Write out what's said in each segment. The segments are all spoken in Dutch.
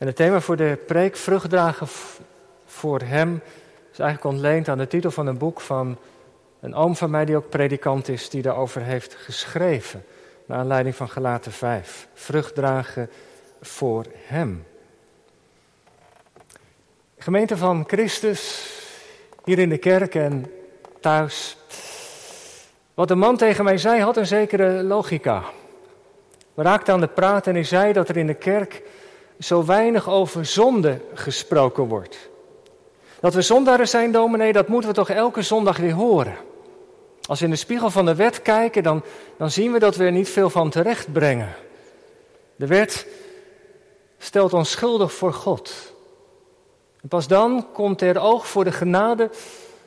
En het thema voor de preek, vruchtdragen voor hem, is eigenlijk ontleend aan de titel van een boek van een oom van mij die ook predikant is, die daarover heeft geschreven. Naar aanleiding van Galaten 5. Vruchtdragen voor hem. Gemeente van Christus, hier in de kerk en thuis. Wat de man tegen mij zei had een zekere logica. We raakten aan de praat en hij zei dat er in de kerk zo weinig over zonde gesproken wordt. Dat we zondaren zijn, dominee, dat moeten we toch elke zondag weer horen. Als we in de spiegel van de wet kijken, dan, dan zien we dat we er niet veel van terecht brengen. De wet stelt ons schuldig voor God. Pas dan komt er oog voor de genade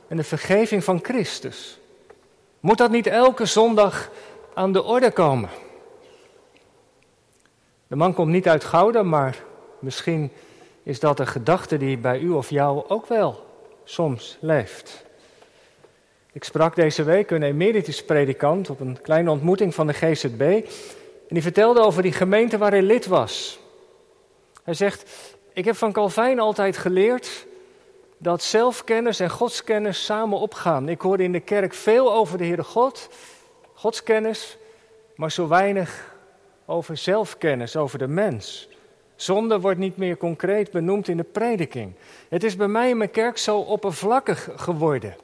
en de vergeving van Christus. Moet dat niet elke zondag aan de orde komen? De man komt niet uit Gouda, maar misschien is dat een gedachte die bij u of jou ook wel soms leeft. Ik sprak deze week een emeritus predikant op een kleine ontmoeting van de GZB. En die vertelde over die gemeente waar hij lid was. Hij zegt, ik heb van Calvijn altijd geleerd dat zelfkennis en godskennis samen opgaan. Ik hoorde in de kerk veel over de Heere God, godskennis, maar zo weinig over zelfkennis, over de mens. Zonde wordt niet meer concreet benoemd in de prediking. Het is bij mij in mijn kerk zo oppervlakkig geworden.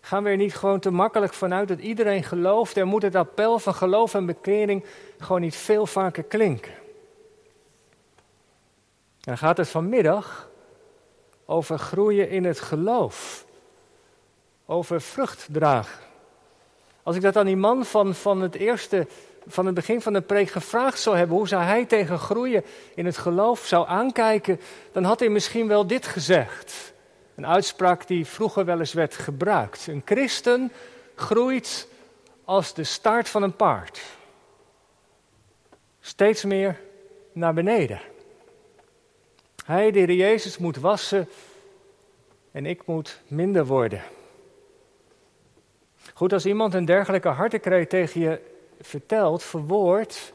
Gaan we er niet gewoon te makkelijk vanuit dat iedereen gelooft en moet het appel van geloof en bekering gewoon niet veel vaker klinken? dan gaat het vanmiddag over groeien in het geloof, over vrucht dragen. Als ik dat aan die man van, van het eerste van het begin van de preek gevraagd zou hebben hoe zou hij tegen groeien in het geloof zou aankijken, dan had hij misschien wel dit gezegd. Een uitspraak die vroeger wel eens werd gebruikt. Een christen groeit als de staart van een paard. Steeds meer naar beneden. Hij, de Heer Jezus, moet wassen en ik moet minder worden. Goed, als iemand een dergelijke hartekreet tegen je vertelt, verwoord,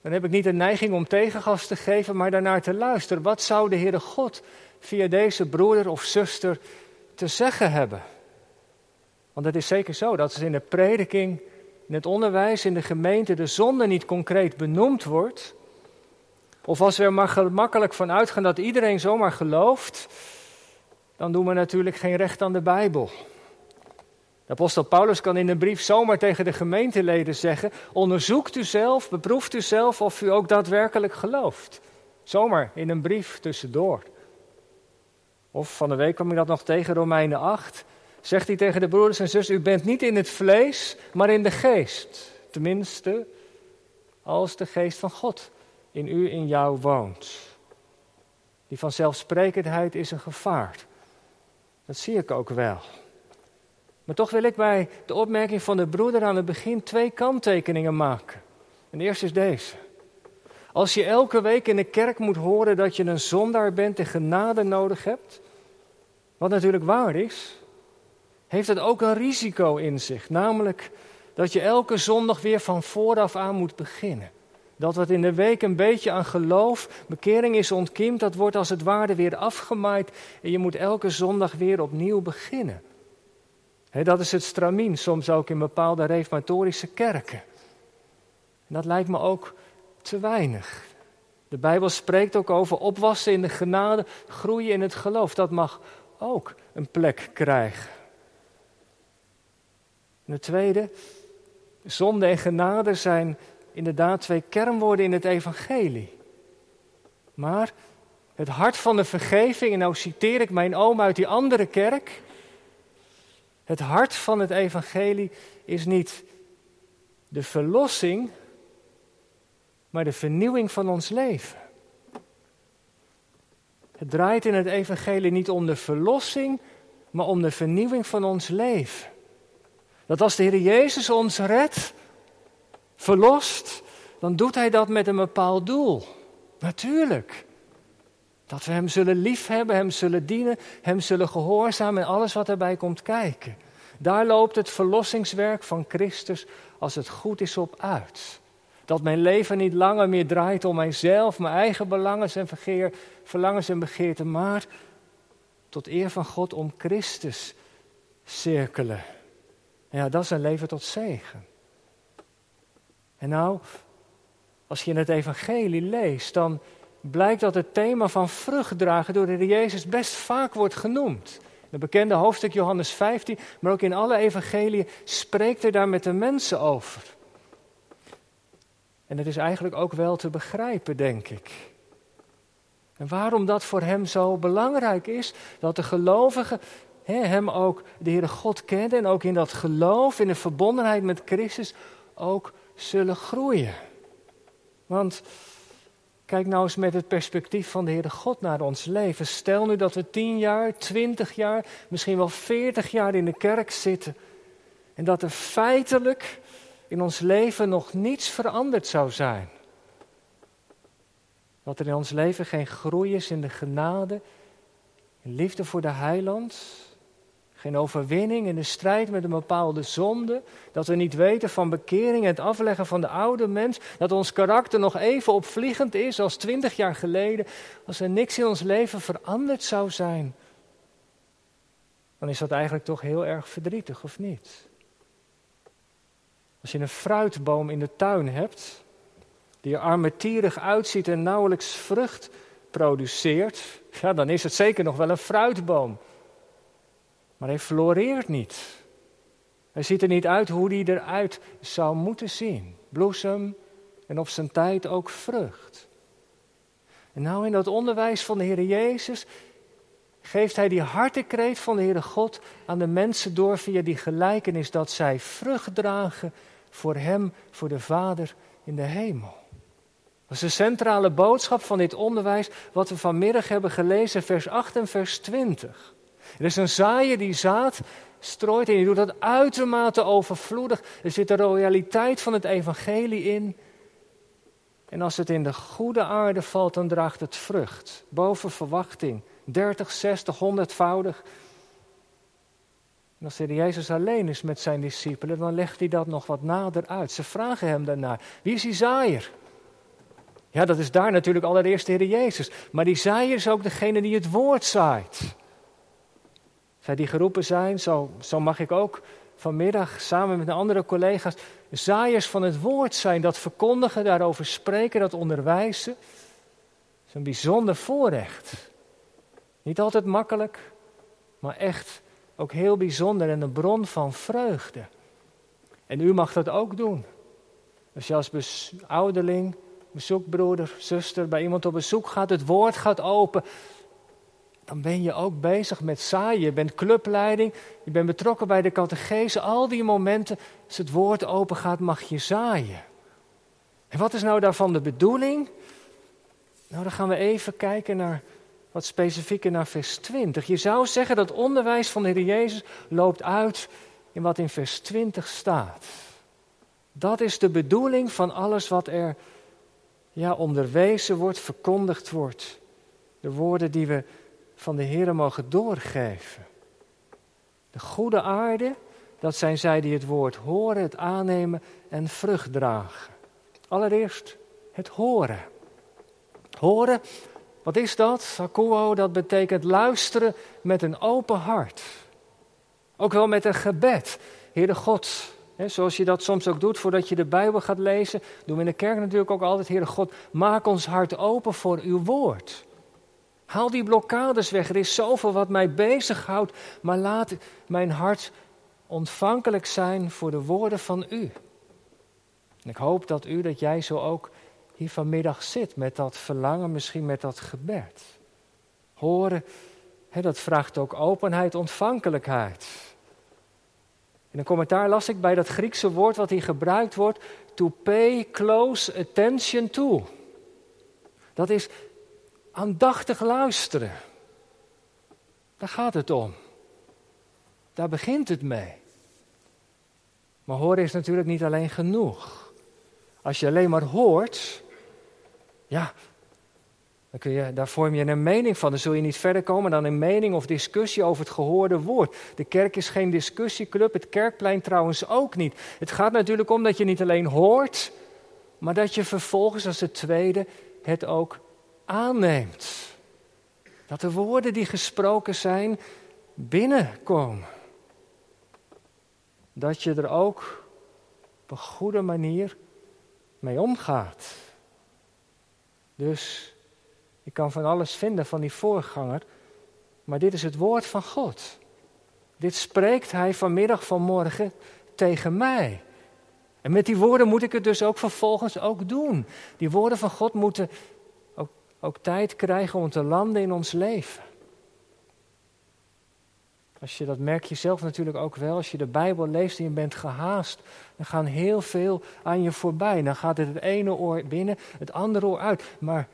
dan heb ik niet de neiging om tegengas te geven, maar daarnaar te luisteren. Wat zou de Heere God via deze broeder of zuster te zeggen hebben? Want het is zeker zo dat als in de prediking, in het onderwijs, in de gemeente de zonde niet concreet benoemd wordt, of als we er maar gemakkelijk van uitgaan dat iedereen zomaar gelooft, dan doen we natuurlijk geen recht aan de Bijbel. De apostel Paulus kan in een brief zomaar tegen de gemeenteleden zeggen: onderzoekt u zelf, beproeft u zelf of u ook daadwerkelijk gelooft. Zomaar in een brief tussendoor. Of van de week kwam ik dat nog tegen Romeinen 8. Zegt hij tegen de broeders en zussen: U bent niet in het vlees, maar in de geest. Tenminste, als de geest van God in u, in jou woont. Die vanzelfsprekendheid is een gevaar. Dat zie ik ook wel. Maar toch wil ik bij de opmerking van de broeder aan het begin twee kanttekeningen maken. En eerst is deze. Als je elke week in de kerk moet horen dat je een zondaar bent en genade nodig hebt, wat natuurlijk waar is, heeft het ook een risico in zich. Namelijk dat je elke zondag weer van vooraf aan moet beginnen. Dat wat in de week een beetje aan geloof, bekering is ontkiemd, dat wordt als het ware weer afgemaaid en je moet elke zondag weer opnieuw beginnen dat is het stramien, soms ook in bepaalde reformatorische kerken. En dat lijkt me ook te weinig. De Bijbel spreekt ook over opwassen in de genade, groeien in het geloof. Dat mag ook een plek krijgen. En het tweede, zonde en genade zijn inderdaad twee kernwoorden in het evangelie. Maar het hart van de vergeving, en nou citeer ik mijn oom uit die andere kerk, het hart van het evangelie is niet de verlossing, maar de vernieuwing van ons leven. Het draait in het evangelie niet om de verlossing, maar om de vernieuwing van ons leven. Dat als de Heer Jezus ons redt, verlost, dan doet Hij dat met een bepaald doel. Natuurlijk. Dat we Hem zullen liefhebben, Hem zullen dienen, Hem zullen gehoorzamen en alles wat erbij komt kijken. Daar loopt het verlossingswerk van Christus als het goed is op uit. Dat mijn leven niet langer meer draait om mijzelf, mijn eigen belangen en vergeer, verlangens en begeerten, maar tot eer van God om Christus cirkelen. Ja, dat is een leven tot zegen. En nou, als je in het evangelie leest, dan blijkt dat het thema van vrucht dragen door de Heer Jezus best vaak wordt genoemd. De bekende hoofdstuk Johannes 15, maar ook in alle evangeliën spreekt hij daar met de mensen over. En het is eigenlijk ook wel te begrijpen, denk ik. En waarom dat voor hem zo belangrijk is, dat de gelovigen hem ook de Heere God kenden en ook in dat geloof, in de verbondenheid met Christus, ook zullen groeien. Want kijk nou eens met het perspectief van de Heere God naar ons leven. Stel nu dat we tien jaar, twintig jaar, misschien wel veertig jaar in de kerk zitten. En dat er feitelijk in ons leven nog niets veranderd zou zijn. Dat er in ons leven geen groei is in de genade, in liefde voor de heiland, geen overwinning in de strijd met een bepaalde zonde. Dat we niet weten van bekering en het afleggen van de oude mens. Dat ons karakter nog even opvliegend is als twintig jaar geleden. Als er niks in ons leven veranderd zou zijn. Dan is dat eigenlijk toch heel erg verdrietig, of niet? Als je een fruitboom in de tuin hebt. Die er armetierig uitziet en nauwelijks vrucht produceert. Ja, dan is het zeker nog wel een fruitboom. Maar hij floreert niet. Hij ziet er niet uit hoe hij eruit zou moeten zien. Bloesem en op zijn tijd ook vrucht. En nou in dat onderwijs van de Heer Jezus geeft hij die hartekreet van de Heere God aan de mensen door via die gelijkenis dat zij vrucht dragen voor Hem, voor de Vader in de hemel. Dat is de centrale boodschap van dit onderwijs wat we vanmiddag hebben gelezen, vers 8 en vers 20. Er is een zaaier die zaad strooit en die doet dat uitermate overvloedig. Er zit de royaliteit van het evangelie in. En als het in de goede aarde valt, dan draagt het vrucht. Boven verwachting. 30, 60, 100voudig. En als de Jezus alleen is met zijn discipelen, dan legt hij dat nog wat nader uit. Ze vragen hem daarna: wie is die zaaier? Ja, dat is daar natuurlijk allereerst de Heer Jezus. Maar die zaaier is ook degene die het woord zaait. Zij die geroepen zijn, zo, zo mag ik ook vanmiddag samen met de andere collega's zaaiers van het woord zijn. Dat verkondigen, daarover spreken, dat onderwijzen. Dat is een bijzonder voorrecht. Niet altijd makkelijk, maar echt ook heel bijzonder en een bron van vreugde. En u mag dat ook doen. Als je als ouderling, bezoekbroeder, zuster bij iemand op bezoek gaat, het woord gaat open, dan ben je ook bezig met zaaien. Je bent clubleiding, je bent betrokken bij de catechese. Al die momenten, als het woord open gaat, mag je zaaien. En wat is nou daarvan de bedoeling? Nou, dan gaan we even kijken naar wat specifieker naar vers 20. Je zou zeggen dat onderwijs van de Heer Jezus loopt uit in wat in vers 20 staat. Dat is de bedoeling van alles wat er ja, onderwezen wordt, verkondigd wordt. De woorden die we van de Heer mogen doorgeven. De goede aarde, dat zijn zij die het woord horen, het aannemen en vrucht dragen. Allereerst het horen. Horen, wat is dat? Akuo, dat betekent luisteren met een open hart. Ook wel met een gebed. Heere God, hè, zoals je dat soms ook doet voordat je de Bijbel gaat lezen, doen we in de kerk natuurlijk ook altijd, Heere God, maak ons hart open voor uw woord. Haal die blokkades weg. Er is zoveel wat mij bezighoudt, maar laat mijn hart ontvankelijk zijn voor de woorden van u. En ik hoop dat u, dat jij zo ook hier vanmiddag zit met dat verlangen, misschien met dat gebed. Horen, dat vraagt ook openheid, ontvankelijkheid. In een commentaar las ik bij dat Griekse woord wat hier gebruikt wordt, to pay close attention to. Dat is aandachtig luisteren. Daar gaat het om. Daar begint het mee. Maar horen is natuurlijk niet alleen genoeg. Als je alleen maar hoort, ja, dan kun je, daar vorm je een mening van. Dan zul je niet verder komen dan een mening of discussie over het gehoorde woord. De kerk is geen discussieclub, het kerkplein trouwens ook niet. Het gaat natuurlijk om dat je niet alleen hoort, maar dat je vervolgens als het tweede het ook aanneemt. Dat de woorden die gesproken zijn binnenkomen. Dat je er ook op een goede manier mee omgaat. Dus ik kan van alles vinden van die voorganger, maar dit is het woord van God. Dit spreekt hij vanmiddag, vanmorgen tegen mij. En met die woorden moet ik het dus ook vervolgens ook doen. Die woorden van God moeten ook, tijd krijgen om te landen in ons leven. Als je dat merk je zelf natuurlijk ook wel. Als je de Bijbel leest en je bent gehaast, dan gaan heel veel aan je voorbij. Dan gaat het het ene oor binnen, het andere oor uit. Maar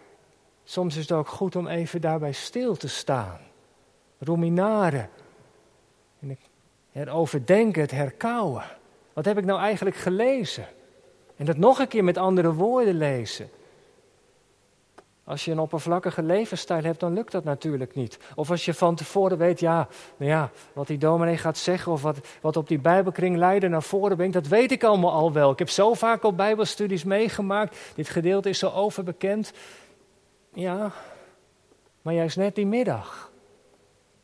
soms is het ook goed om even daarbij stil te staan. Ruminaren. En het overdenken, het herkauwen. Wat heb ik nou eigenlijk gelezen? En dat nog een keer met andere woorden lezen. Als je een oppervlakkige levensstijl hebt, dan lukt dat natuurlijk niet. Of als je van tevoren weet, ja, nou ja wat die dominee gaat zeggen of wat, wat op die Bijbelkring leider naar voren brengt, dat weet ik allemaal al wel. Ik heb zo vaak op Bijbelstudies meegemaakt, dit gedeelte is zo overbekend. Ja, maar juist net die middag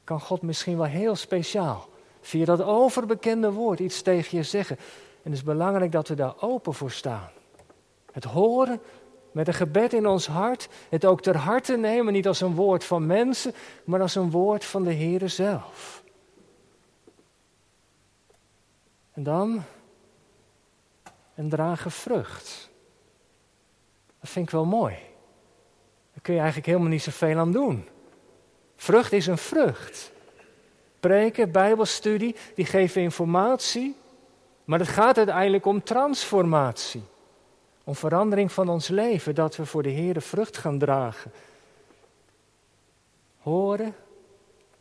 kan God misschien wel heel speciaal via dat overbekende woord iets tegen je zeggen. En het is belangrijk dat we daar open voor staan. Het horen met een gebed in ons hart, het ook ter harte nemen, niet als een woord van mensen, maar als een woord van de Heere zelf. En dan een dragen vrucht. Dat vind ik wel mooi. Daar kun je eigenlijk helemaal niet zoveel aan doen. Vrucht is een vrucht. Preken, Bijbelstudie, die geven informatie, maar het gaat uiteindelijk om transformatie. Om verandering van ons leven, dat we voor de Heer vrucht gaan dragen. Horen,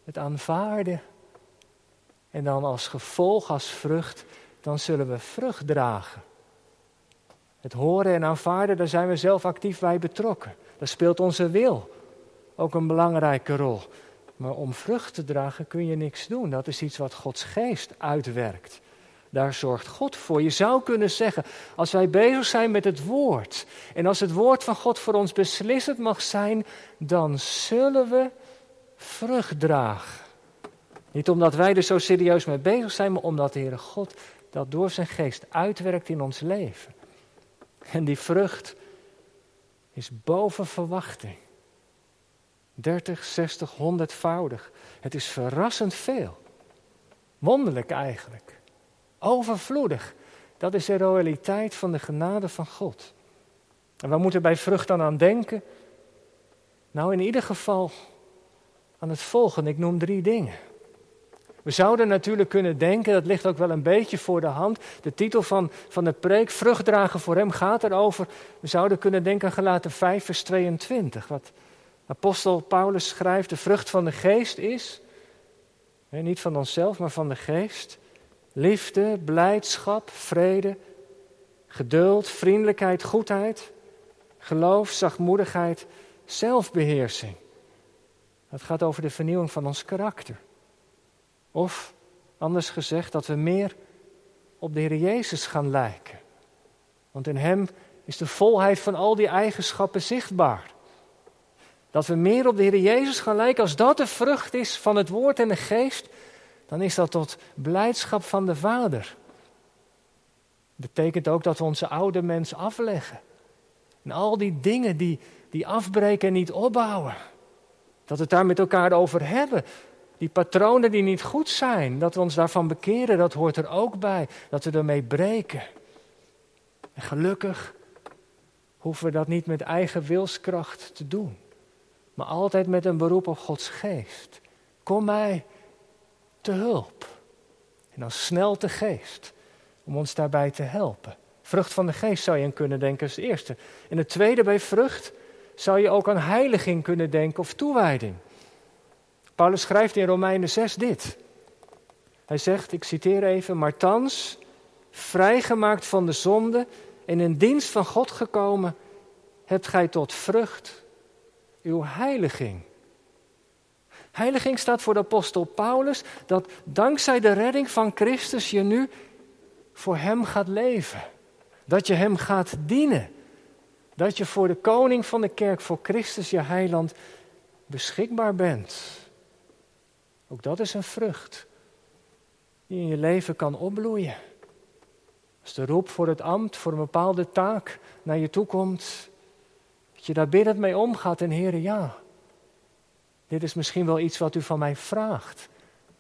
het aanvaarden. En dan als gevolg, als vrucht, dan zullen we vrucht dragen. Het horen en aanvaarden, daar zijn we zelf actief bij betrokken. Daar speelt onze wil ook een belangrijke rol. Maar om vrucht te dragen kun je niks doen. Dat is iets wat Gods geest uitwerkt. Daar zorgt God voor. Je zou kunnen zeggen, als wij bezig zijn met het woord en als het woord van God voor ons beslissend mag zijn, dan zullen we vrucht dragen. Niet omdat wij er zo serieus mee bezig zijn, maar omdat de Heere God dat door zijn geest uitwerkt in ons leven. En die vrucht is boven verwachting. 30, 60, 100voudig. Het is verrassend veel. Wonderlijk eigenlijk. Overvloedig. Dat is de realiteit van de genade van God. En we moeten bij vrucht dan aan denken? Nou, in ieder geval aan het volgende. Ik noem drie dingen. We zouden natuurlijk kunnen denken, dat ligt ook wel een beetje voor de hand. De titel van, van de preek, Vruchtdragen voor Hem, gaat erover. We zouden kunnen denken aan gelaten 5, vers 22. Wat apostel Paulus schrijft: De vrucht van de geest is, niet van onszelf, maar van de geest liefde, blijdschap, vrede, geduld, vriendelijkheid, goedheid, geloof, zachtmoedigheid, zelfbeheersing. Het gaat over de vernieuwing van ons karakter. Of, anders gezegd, dat we meer op de Heer Jezus gaan lijken. Want in Hem is de volheid van al die eigenschappen zichtbaar. Dat we meer op de Heer Jezus gaan lijken, als dat de vrucht is van het Woord en de Geest, dan is dat tot blijdschap van de Vader. Betekent ook dat we onze oude mens afleggen. En al die dingen die, die afbreken en niet opbouwen. Dat we het daar met elkaar over hebben. Die patronen die niet goed zijn, dat we ons daarvan bekeren, dat hoort er ook bij. Dat we ermee breken. En gelukkig hoeven we dat niet met eigen wilskracht te doen. Maar altijd met een beroep op Gods geest. Kom mij te hulp. En dan snel de geest om ons daarbij te helpen. Vrucht van de geest zou je aan kunnen denken als eerste. En het tweede bij vrucht zou je ook aan heiliging kunnen denken of toewijding. Paulus schrijft in Romeinen 6 dit. Hij zegt, ik citeer even, maar thans, vrijgemaakt van de zonde en in dienst van God gekomen, hebt gij tot vrucht uw heiliging. Heiliging staat voor de apostel Paulus dat dankzij de redding van Christus je nu voor Hem gaat leven. Dat je Hem gaat dienen. Dat je voor de koning van de kerk, voor Christus je heiland, beschikbaar bent. Ook dat is een vrucht die in je leven kan opbloeien. Als de roep voor het ambt, voor een bepaalde taak naar je toe komt, dat je daar biddend mee omgaat en Heer, ja, dit is misschien wel iets wat u van mij vraagt.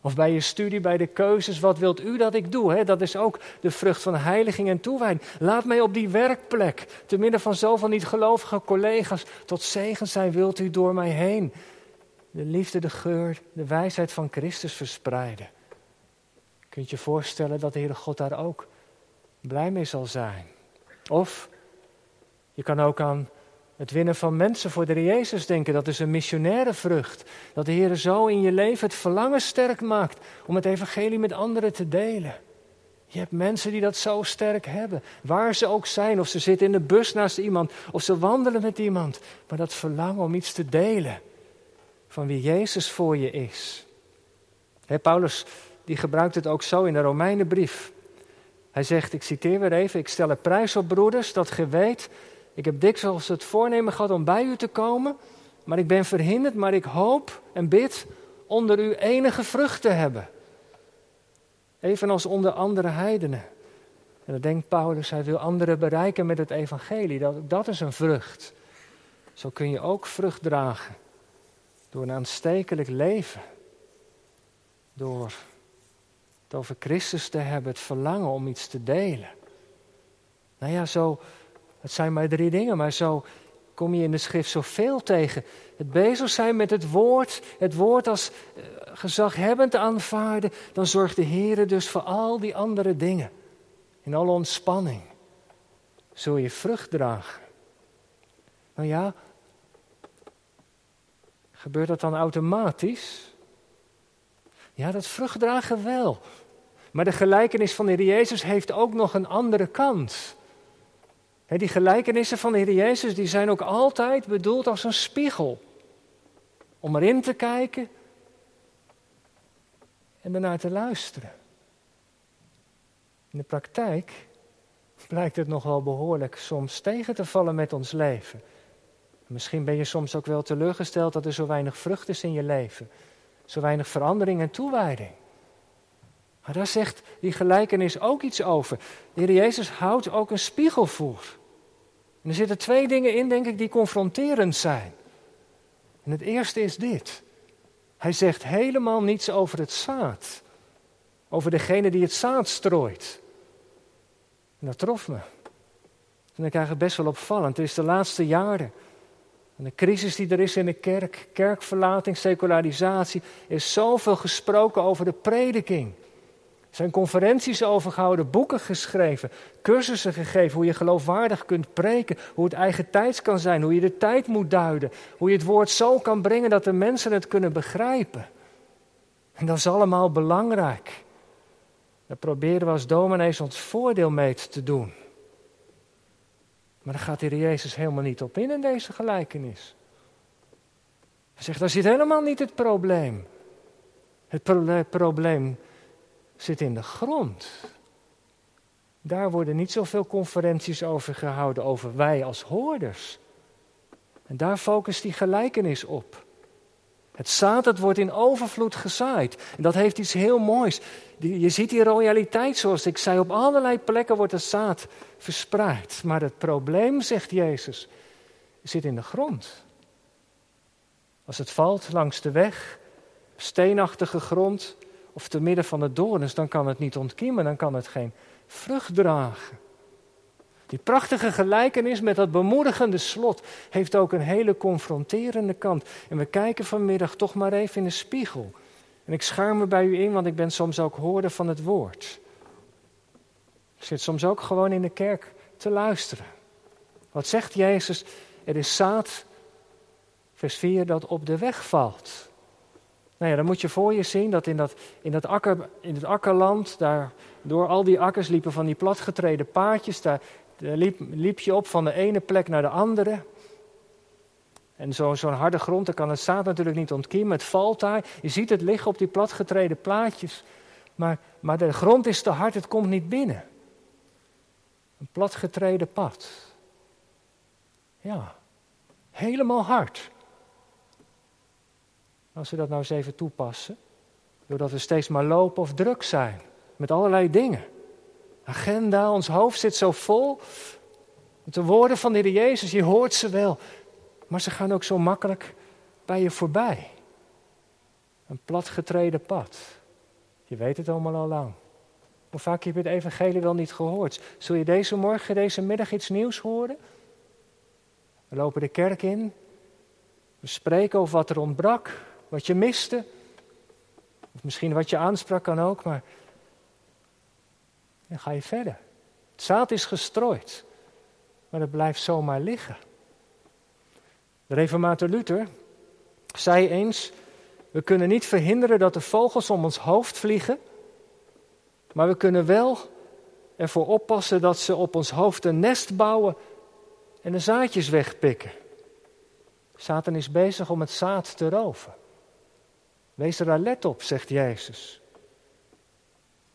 Of bij je studie, bij de keuzes, wat wilt u dat ik doe? Dat is ook de vrucht van heiliging en toewijding. Laat mij op die werkplek, te midden van zoveel niet-gelovige collega's, tot zegen zijn wilt u door mij heen. De liefde, de geur, de wijsheid van Christus verspreiden. Kunt je voorstellen dat de Heere God daar ook blij mee zal zijn? Of je kan ook aan het winnen van mensen voor de Jezus denken, dat is een missionaire vrucht. Dat de Heer zo in je leven het verlangen sterk maakt om het evangelie met anderen te delen. Je hebt mensen die dat zo sterk hebben, waar ze ook zijn, of ze zitten in de bus naast iemand, of ze wandelen met iemand. Maar dat verlangen om iets te delen van wie Jezus voor je is. Paulus die gebruikt het ook zo in de Romeinenbrief. Hij zegt, ik citeer weer even, ik stel er prijs op broeders dat ge weet ik heb dikwijls het voornemen gehad om bij u te komen, maar ik ben verhinderd, maar ik hoop en bid onder u enige vrucht te hebben. Evenals onder andere heidenen. En dan denkt Paulus, hij wil anderen bereiken met het evangelie. Dat, dat is een vrucht. Zo kun je ook vrucht dragen. Door een aanstekelijk leven. Door het over Christus te hebben, het verlangen om iets te delen. Nou ja, zo, het zijn maar drie dingen, maar zo kom je in de schrift zoveel tegen. Het bezig zijn met het woord, het woord als eh, gezaghebbend aanvaarden, dan zorgt de Heer dus voor al die andere dingen. In alle ontspanning zul je vrucht dragen. Nou ja, gebeurt dat dan automatisch? Ja, dat vruchtdragen wel. Maar de gelijkenis van de Heer Jezus heeft ook nog een andere kant die gelijkenissen van de Heer Jezus die zijn ook altijd bedoeld als een spiegel. Om erin te kijken en ernaar te luisteren. In de praktijk blijkt het nogal behoorlijk soms tegen te vallen met ons leven. Misschien ben je soms ook wel teleurgesteld dat er zo weinig vrucht is in je leven. Zo weinig verandering en toewijding. Maar daar zegt die gelijkenis ook iets over. De Heer Jezus houdt ook een spiegel voor. En er zitten twee dingen in, denk ik, die confronterend zijn. En het eerste is dit. Hij zegt helemaal niets over het zaad. Over degene die het zaad strooit. En dat trof me. En ik eigenlijk best wel opvallend. Het is de laatste jaren. En de crisis die er is in de kerk, kerkverlating, secularisatie, is zoveel gesproken over de prediking. Zijn conferenties over gehouden, boeken geschreven, cursussen gegeven hoe je geloofwaardig kunt preken, hoe het eigen tijds kan zijn, hoe je de tijd moet duiden, hoe je het woord zo kan brengen dat de mensen het kunnen begrijpen. En dat is allemaal belangrijk. Daar proberen we als dominees ons voordeel mee te doen. Maar daar gaat de Jezus helemaal niet op in in deze gelijkenis. Hij zegt, daar zit helemaal niet het probleem. Het probleem zit in de grond. Daar worden niet zoveel conferenties over gehouden, over wij als hoorders. En daar focust die gelijkenis op. Het zaad, dat wordt in overvloed gezaaid. En dat heeft iets heel moois. Je ziet die royaliteit, zoals ik zei. Op allerlei plekken wordt het zaad verspreid. Maar het probleem, zegt Jezus, zit in de grond. Als het valt langs de weg, steenachtige grond, of te midden van de doorns, dan kan het niet ontkiemen, dan kan het geen vrucht dragen. Die prachtige gelijkenis met dat bemoedigende slot heeft ook een hele confronterende kant. En we kijken vanmiddag toch maar even in de spiegel. En ik schaar me bij u in, want ik ben soms ook hoorder van het woord. Ik zit soms ook gewoon in de kerk te luisteren. Wat zegt Jezus? Er is zaad, vers 4, dat op de weg valt. Nou ja, dan moet je voor je zien dat in dat, in dat akker, in het akkerland, daar, door al die akkers liepen van die platgetreden paadjes, daar, liep, liep, je op van de ene plek naar de andere. En zo'n harde grond, daar kan het zaad natuurlijk niet ontkiemen, het valt daar. Je ziet het liggen op die platgetreden plaatjes, maar, maar de grond is te hard, het komt niet binnen. Een platgetreden pad. Ja, helemaal hard. Als we dat nou eens even toepassen, doordat we steeds maar lopen of druk zijn met allerlei dingen. Agenda, ons hoofd zit zo vol. De woorden van de Heer Jezus, je hoort ze wel, maar ze gaan ook zo makkelijk bij je voorbij. Een platgetreden pad. Je weet het allemaal al lang. Hoe vaak heb je het evangelie wel niet gehoord? Zul je deze morgen, deze middag iets nieuws horen? We lopen de kerk in. We spreken over wat er ontbrak, wat je miste. Of misschien wat je aansprak kan ook, maar dan ga je verder. Het zaad is gestrooid, maar het blijft zomaar liggen. De reformator Luther zei eens: We kunnen niet verhinderen dat de vogels om ons hoofd vliegen, maar we kunnen wel ervoor oppassen dat ze op ons hoofd een nest bouwen en de zaadjes wegpikken. Satan is bezig om het zaad te roven. Wees er alert op, zegt Jezus.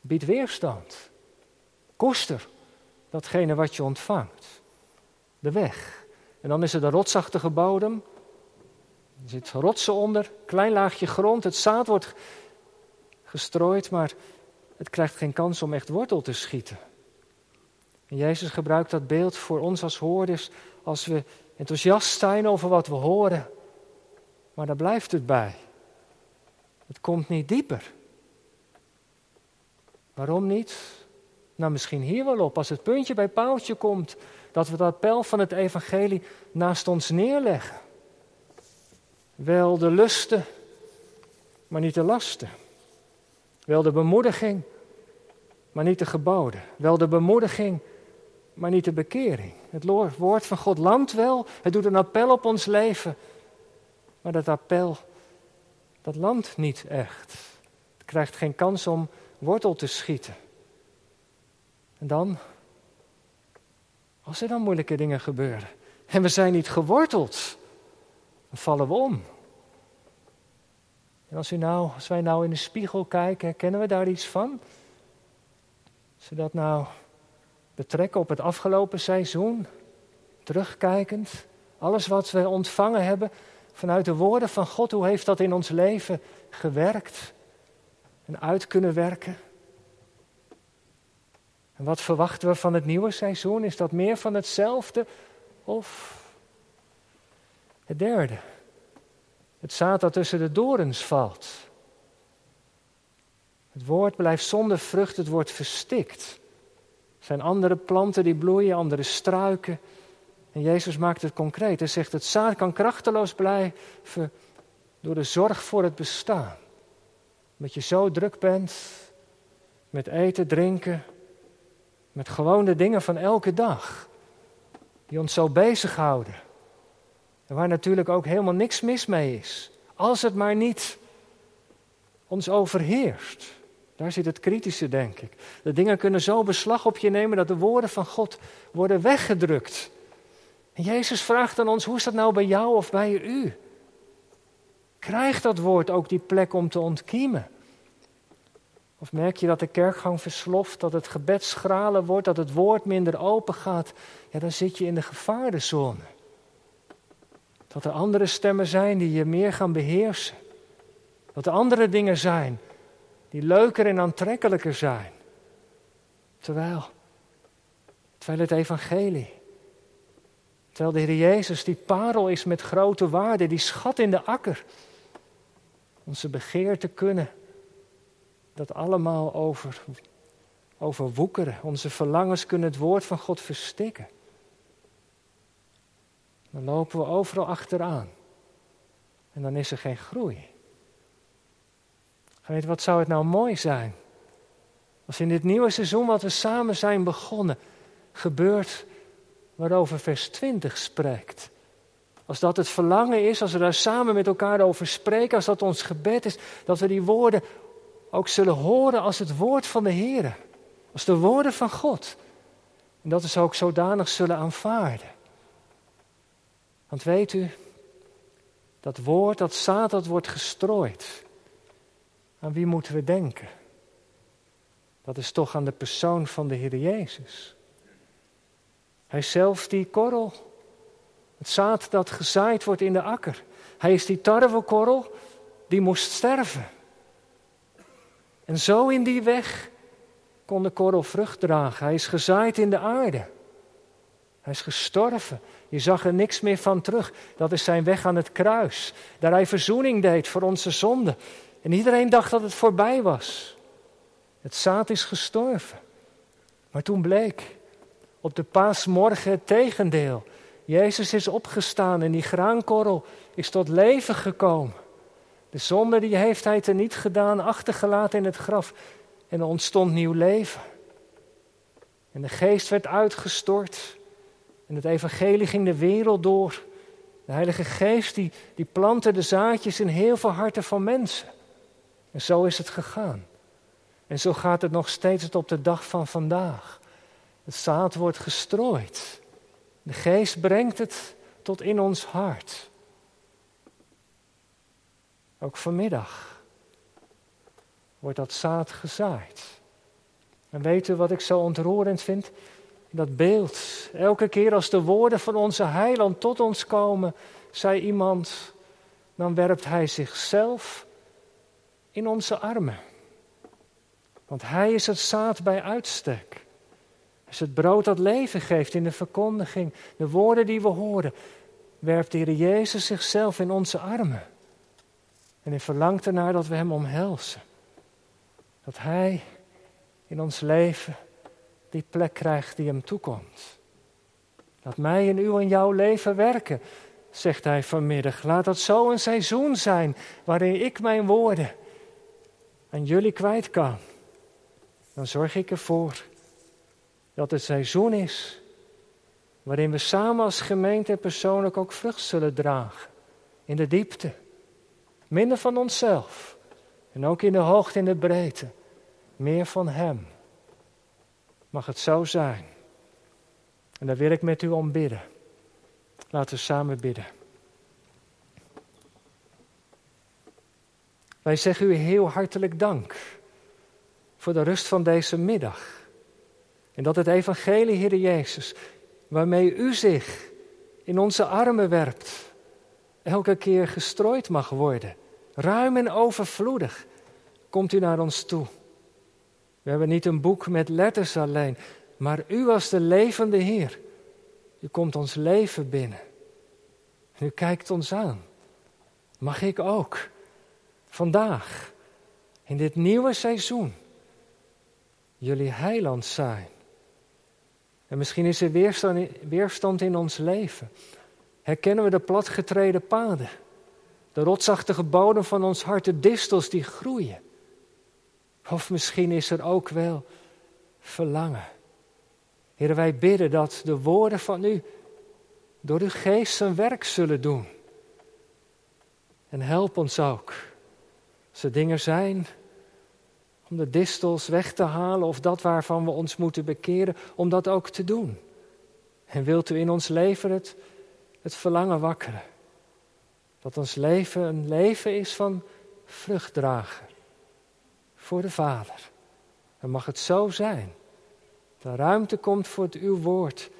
Bied weerstand. Koester datgene wat je ontvangt. De weg. En dan is er de rotsachtige bodem. Er zit rotsen onder, klein laagje grond. Het zaad wordt gestrooid, maar het krijgt geen kans om echt wortel te schieten. En Jezus gebruikt dat beeld voor ons als hoorders als we enthousiast zijn over wat we horen. Maar daar blijft het bij. Het komt niet dieper. Waarom niet? Nou, misschien hier wel op. Als het puntje bij paaltje komt, dat we dat pijl van het evangelie naast ons neerleggen. Wel de lusten, maar niet de lasten. Wel de bemoediging, maar niet de geboden. Wel de bemoediging, maar niet de bekering. Het woord van God landt wel, het doet een appel op ons leven, maar dat appel, dat landt niet echt. Het krijgt geen kans om wortel te schieten. En dan, als er dan moeilijke dingen gebeuren en we zijn niet geworteld, dan vallen we om. En als, u nou, als wij nou in de spiegel kijken, herkennen we daar iets van? Als we dat nou betrekken op het afgelopen seizoen, terugkijkend, alles wat we ontvangen hebben vanuit de woorden van God, hoe heeft dat in ons leven gewerkt en uit kunnen werken? En wat verwachten we van het nieuwe seizoen? Is dat meer van hetzelfde of het derde? Het zaad dat tussen de dorens valt. Het woord blijft zonder vrucht, het wordt verstikt. Er zijn andere planten die bloeien, andere struiken. En Jezus maakt het concreet. Hij zegt: Het zaad kan krachteloos blijven door de zorg voor het bestaan. Omdat je zo druk bent met eten, drinken, met gewoon de dingen van elke dag. Die ons zo bezighouden. En waar natuurlijk ook helemaal niks mis mee is. Als het maar niet ons overheerst. Daar zit het kritische, denk ik. De dingen kunnen zo beslag op je nemen dat de woorden van God worden weggedrukt. Jezus vraagt aan ons, hoe is dat nou bij jou of bij u? Krijgt dat woord ook die plek om te ontkiemen? Of merk je dat de kerkgang versloft, dat het gebed schraler wordt, dat het woord minder open gaat? Ja, dan zit je in de gevarenzone. Dat er andere stemmen zijn die je meer gaan beheersen. Dat er andere dingen zijn die leuker en aantrekkelijker zijn. Terwijl, terwijl het evangelie, terwijl de Heer Jezus die parel is met grote waarde, die schat in de akker, onze begeerte kunnen dat allemaal over, overwoekeren. Onze verlangens kunnen het woord van God verstikken. Dan lopen we overal achteraan. En dan is er geen groei. Weet, wat zou het nou mooi zijn? Als in dit nieuwe seizoen wat we samen zijn begonnen, gebeurt waarover vers 20 spreekt. Als dat het verlangen is, als we daar samen met elkaar over spreken, als dat ons gebed is, dat we die woorden ook zullen horen als het woord van de Heer. Als de woorden van God. En dat we ze ook zodanig zullen aanvaarden. Want weet u, dat woord, dat zaad, dat wordt gestrooid. Aan wie moeten we denken? Dat is toch aan de persoon van de Heer Jezus. Hij zelf die korrel, Het zaad dat gezaaid wordt in de akker. Hij is die tarwekorrel die moest sterven. En zo in die weg kon de korrel vrucht dragen. Hij is gezaaid in de aarde. Hij is gestorven. Je zag er niks meer van terug. Dat is zijn weg aan het kruis. Daar hij verzoening deed voor onze zonden. En iedereen dacht dat het voorbij was. Het zaad is gestorven. Maar toen bleek op de paasmorgen het tegendeel. Jezus is opgestaan en die graankorrel is tot leven gekomen. De zonde die heeft hij er niet gedaan, achtergelaten in het graf. En er ontstond nieuw leven. En de geest werd uitgestort. En het evangelie ging de wereld door. De Heilige Geest die, die plantte de zaadjes in heel veel harten van mensen. En zo is het gegaan. En zo gaat het nog steeds op de dag van vandaag. Het zaad wordt gestrooid. De geest brengt het tot in ons hart. Ook vanmiddag wordt dat zaad gezaaid. En weet u wat ik zo ontroerend vind? Dat beeld. Elke keer als de woorden van onze heiland tot ons komen, zei iemand, dan werpt hij zichzelf in onze armen. Want hij is het zaad bij uitstek. Is het brood dat leven geeft in de verkondiging. De woorden die we horen, werpt de Heer Jezus zichzelf in onze armen. En hij verlangt ernaar dat we hem omhelzen. Dat hij in ons leven die plek krijgt die hem toekomt. Laat mij in uw en jouw leven werken, zegt hij vanmiddag. Laat dat zo een seizoen zijn waarin ik mijn woorden aan jullie kwijt kan. Dan zorg ik ervoor dat het seizoen is waarin we samen als gemeente en persoonlijk ook vrucht zullen dragen. In de diepte. Minder van onszelf. En ook in de hoogte en de breedte. Meer van Hem. Mag het zo zijn. En daar wil ik met u om bidden. Laten we samen bidden. Wij zeggen u heel hartelijk dank voor de rust van deze middag. En dat het evangelie, Heer Jezus, waarmee u zich in onze armen werpt, elke keer gestrooid mag worden. Ruim en overvloedig komt u naar ons toe. We hebben niet een boek met letters alleen, maar u als de levende Heer. U komt ons leven binnen. u kijkt ons aan. Mag ik ook vandaag, in dit nieuwe seizoen, jullie heiland zijn? En misschien is er weerstand, in ons leven. Herkennen we de platgetreden paden? De rotsachtige bodem van ons hart, de distels die groeien. Of misschien is er ook wel verlangen. Heer, wij bidden dat de woorden van u door uw geest zijn werk zullen doen. En help ons ook. Als er dingen zijn om de distels weg te halen of dat waarvan we ons moeten bekeren, om dat ook te doen. En wilt u in ons leven het, het verlangen wakkeren? Dat ons leven een leven is van vruchtdrager voor de Vader. En mag het zo zijn. Dat ruimte komt voor het uw woord.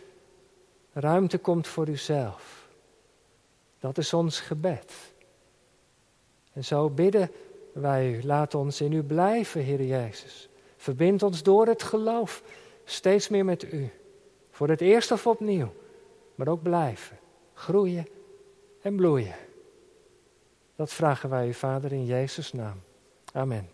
Ruimte komt voor uzelf. Dat is ons gebed. En zo bidden wij. Laat ons in u blijven, Heer Jezus. Verbind ons door het geloof steeds meer met u. Voor het eerst of opnieuw. Maar ook blijven. Groeien en bloeien. Dat vragen wij u, Vader, in Jezus' naam. Amen.